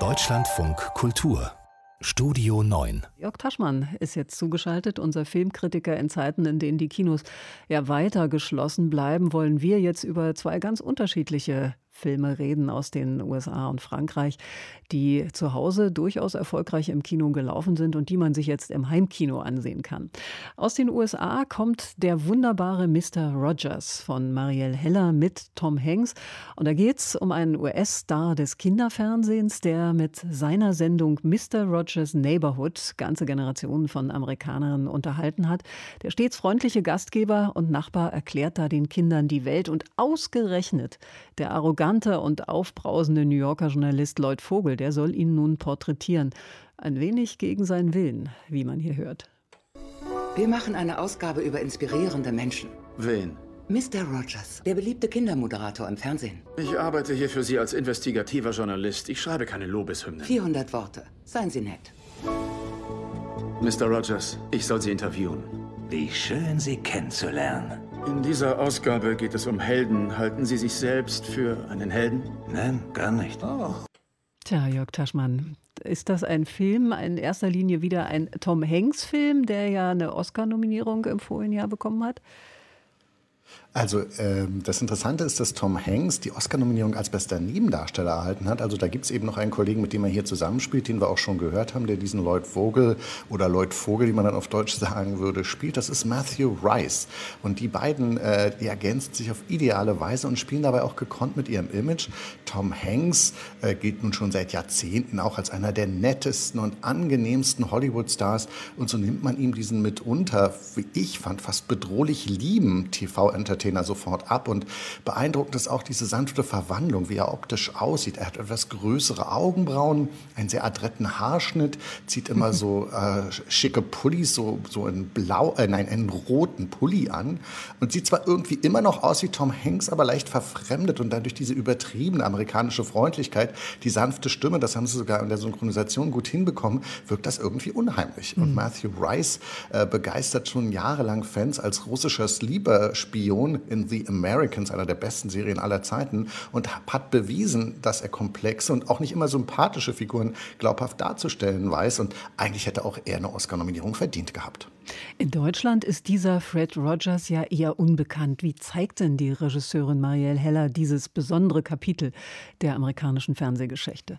Deutschlandfunk Kultur Studio 9. Jörg Taschmann ist jetzt zugeschaltet, unser Filmkritiker in Zeiten, in denen die Kinos ja weiter geschlossen bleiben, wollen wir jetzt über zwei ganz unterschiedliche Filme reden aus den USA und Frankreich, die zu Hause durchaus erfolgreich im Kino gelaufen sind und die man sich jetzt im Heimkino ansehen kann. Aus den USA kommt der wunderbare Mr. Rogers von Marielle Heller mit Tom Hanks. Und da geht es um einen US-Star des Kinderfernsehens, der mit seiner Sendung Mr. Rogers Neighborhood ganze Generationen von Amerikanern unterhalten hat. Der stets freundliche Gastgeber und Nachbar erklärt da den Kindern die Welt und ausgerechnet der arrogante arrogante und aufbrausende New Yorker Journalist Lloyd Vogel, der soll ihn nun porträtieren. Ein wenig gegen seinen Willen, wie man hier hört. Wir machen eine Ausgabe über inspirierende Menschen. Wen? Mr. Rogers, der beliebte Kindermoderator im Fernsehen. Ich arbeite hier für Sie als investigativer Journalist. Ich schreibe keine Lobeshymnen. 400 Worte. Seien Sie nett. Mr. Rogers, ich soll Sie interviewen. Wie schön, Sie kennenzulernen. In dieser Ausgabe geht es um Helden. Halten Sie sich selbst für einen Helden? Nein, gar nicht. Oh. Tja, Jörg Taschmann, ist das ein Film, in erster Linie wieder ein Tom Hanks-Film, der ja eine Oscar-Nominierung im vorigen Jahr bekommen hat? Also ähm, das Interessante ist, dass Tom Hanks die Oscar-Nominierung als bester Nebendarsteller erhalten hat. Also da gibt es eben noch einen Kollegen, mit dem er hier zusammenspielt, den wir auch schon gehört haben, der diesen Lloyd Vogel oder Lloyd Vogel, wie man dann auf Deutsch sagen würde, spielt. Das ist Matthew Rice. Und die beiden, äh, die ergänzen sich auf ideale Weise und spielen dabei auch gekonnt mit ihrem Image. Tom Hanks äh, gilt nun schon seit Jahrzehnten auch als einer der nettesten und angenehmsten Hollywood-Stars. Und so nimmt man ihm diesen mitunter, wie ich fand, fast bedrohlich lieben TV-Entertainer Entertainer sofort ab. Und beeindruckend ist auch diese sanfte Verwandlung, wie er optisch aussieht. Er hat etwas größere Augenbrauen, einen sehr adretten Haarschnitt, zieht immer so äh, schicke Pullis, so, so in blau, äh, nein, einen roten Pulli an und sieht zwar irgendwie immer noch aus wie Tom Hanks, aber leicht verfremdet und dadurch diese übertriebene amerikanische Freundlichkeit, die sanfte Stimme, das haben sie sogar in der Synchronisation gut hinbekommen, wirkt das irgendwie unheimlich. Mhm. Und Matthew Rice äh, begeistert schon jahrelang Fans als russischer Sleeper-Spion in The Americans, einer der besten Serien aller Zeiten, und hat bewiesen, dass er komplexe und auch nicht immer sympathische Figuren glaubhaft darzustellen weiß. Und eigentlich hätte auch er eine Oscar-Nominierung verdient gehabt. In Deutschland ist dieser Fred Rogers ja eher unbekannt. Wie zeigt denn die Regisseurin Marielle Heller dieses besondere Kapitel der amerikanischen Fernsehgeschichte?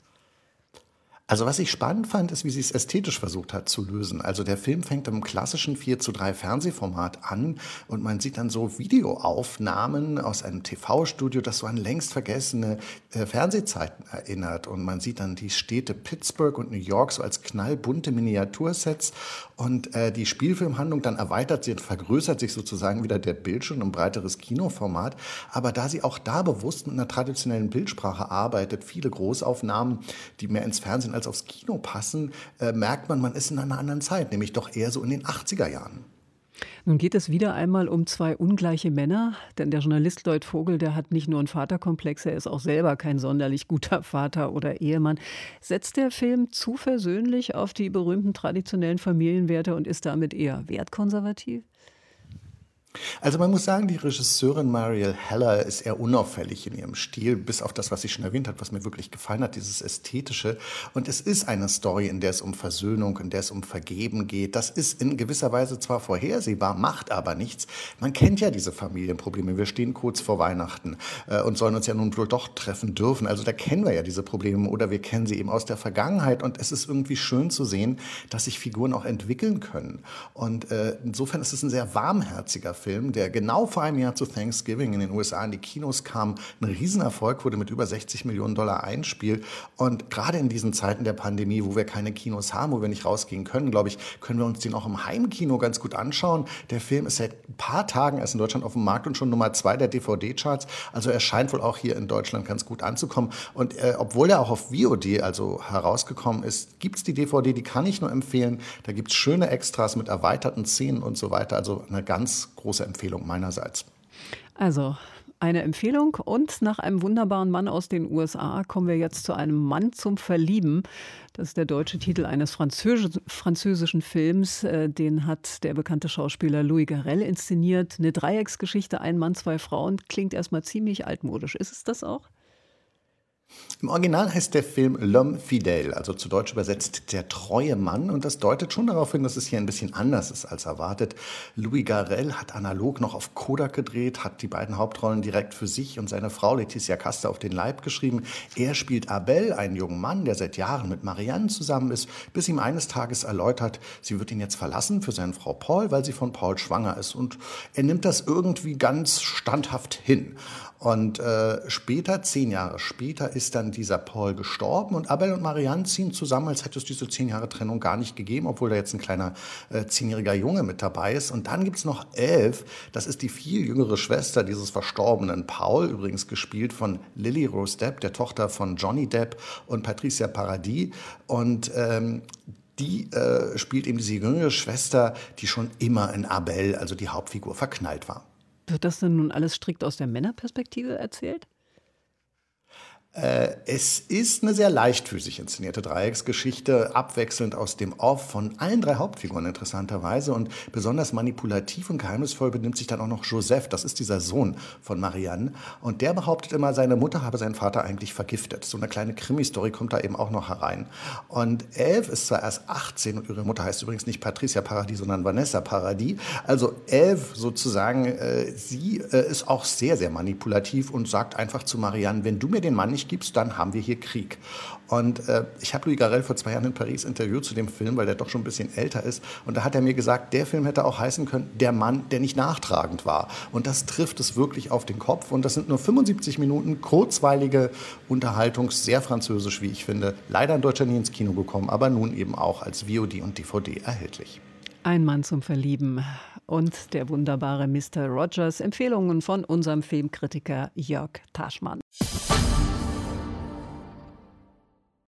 Also was ich spannend fand, ist, wie sie es ästhetisch versucht hat zu lösen. Also der Film fängt im klassischen 4 zu 3 Fernsehformat an und man sieht dann so Videoaufnahmen aus einem TV-Studio, das so an längst vergessene äh, Fernsehzeiten erinnert. Und man sieht dann die Städte Pittsburgh und New York so als knallbunte Miniatursets und äh, die Spielfilmhandlung dann erweitert sich und vergrößert sich sozusagen wieder der Bildschirm ein breiteres Kinoformat. Aber da sie auch da bewusst mit einer traditionellen Bildsprache arbeitet, viele Großaufnahmen, die mehr ins Fernsehen als aufs Kino passen, äh, merkt man, man ist in einer anderen Zeit, nämlich doch eher so in den 80er Jahren. Nun geht es wieder einmal um zwei ungleiche Männer, denn der Journalist Lloyd Vogel, der hat nicht nur einen Vaterkomplex, er ist auch selber kein sonderlich guter Vater oder Ehemann. Setzt der Film zu versöhnlich auf die berühmten traditionellen Familienwerte und ist damit eher wertkonservativ? Also man muss sagen, die Regisseurin Mariel Heller ist eher unauffällig in ihrem Stil, bis auf das, was sie schon erwähnt hat, was mir wirklich gefallen hat, dieses Ästhetische. Und es ist eine Story, in der es um Versöhnung, in der es um Vergeben geht. Das ist in gewisser Weise zwar vorhersehbar, macht aber nichts. Man kennt ja diese Familienprobleme. Wir stehen kurz vor Weihnachten äh, und sollen uns ja nun wohl doch treffen dürfen. Also da kennen wir ja diese Probleme oder wir kennen sie eben aus der Vergangenheit. Und es ist irgendwie schön zu sehen, dass sich Figuren auch entwickeln können. Und äh, insofern ist es ein sehr warmherziger Film. Film, der genau vor einem Jahr zu Thanksgiving in den USA in die Kinos kam, ein Riesenerfolg wurde mit über 60 Millionen Dollar Einspiel. Und gerade in diesen Zeiten der Pandemie, wo wir keine Kinos haben, wo wir nicht rausgehen können, glaube ich, können wir uns den auch im Heimkino ganz gut anschauen. Der Film ist seit ein paar Tagen erst in Deutschland auf dem Markt und schon Nummer zwei der DVD-Charts. Also er scheint wohl auch hier in Deutschland ganz gut anzukommen. Und äh, obwohl er auch auf VOD also herausgekommen ist, gibt es die DVD, die kann ich nur empfehlen. Da gibt es schöne Extras mit erweiterten Szenen und so weiter. Also eine ganz große große Empfehlung meinerseits. Also eine Empfehlung und nach einem wunderbaren Mann aus den USA kommen wir jetzt zu einem Mann zum Verlieben. Das ist der deutsche Titel eines Französ französischen Films. Äh, den hat der bekannte Schauspieler Louis Garrel inszeniert. Eine Dreiecksgeschichte, ein Mann, zwei Frauen, klingt erstmal ziemlich altmodisch. Ist es das auch? Im Original heißt der Film L'Homme Fidèle, also zu Deutsch übersetzt der treue Mann. Und das deutet schon darauf hin, dass es hier ein bisschen anders ist als erwartet. Louis Garrel hat analog noch auf Kodak gedreht, hat die beiden Hauptrollen direkt für sich und seine Frau Laetitia Casta auf den Leib geschrieben. Er spielt Abel, einen jungen Mann, der seit Jahren mit Marianne zusammen ist, bis ihm eines Tages erläutert, sie wird ihn jetzt verlassen für seine Frau Paul, weil sie von Paul schwanger ist. Und er nimmt das irgendwie ganz standhaft hin. Und äh, später, zehn Jahre später, ist dann dieser Paul gestorben und Abel und Marianne ziehen zusammen, als hätte es diese zehn Jahre Trennung gar nicht gegeben, obwohl da jetzt ein kleiner äh, zehnjähriger Junge mit dabei ist. Und dann gibt's noch elf, das ist die viel jüngere Schwester dieses verstorbenen Paul, übrigens gespielt von Lily Rose Depp, der Tochter von Johnny Depp und Patricia Paradis. Und ähm, die äh, spielt eben diese jüngere Schwester, die schon immer in Abel, also die Hauptfigur, verknallt war. Wird das denn nun alles strikt aus der Männerperspektive erzählt? Äh, es ist eine sehr leichtfüßig inszenierte Dreiecksgeschichte, abwechselnd aus dem Off von allen drei Hauptfiguren interessanterweise und besonders manipulativ und geheimnisvoll benimmt sich dann auch noch Joseph, das ist dieser Sohn von Marianne und der behauptet immer, seine Mutter habe seinen Vater eigentlich vergiftet. So eine kleine Krimi-Story kommt da eben auch noch herein. Und Elf ist zwar erst 18 und ihre Mutter heißt übrigens nicht Patricia Paradis, sondern Vanessa Paradis. Also Elf sozusagen, äh, sie äh, ist auch sehr, sehr manipulativ und sagt einfach zu Marianne, wenn du mir den Mann nicht gibst, dann haben wir hier Krieg. Und äh, ich habe Louis Garrel vor zwei Jahren in Paris interviewt zu dem Film, weil der doch schon ein bisschen älter ist. Und da hat er mir gesagt, der Film hätte auch heißen können, der Mann, der nicht nachtragend war. Und das trifft es wirklich auf den Kopf. Und das sind nur 75 Minuten kurzweilige Unterhaltung, sehr französisch, wie ich finde. Leider in Deutschland nie ins Kino gekommen, aber nun eben auch als VOD und DVD erhältlich. Ein Mann zum Verlieben und der wunderbare Mr. Rogers. Empfehlungen von unserem Filmkritiker Jörg Taschmann.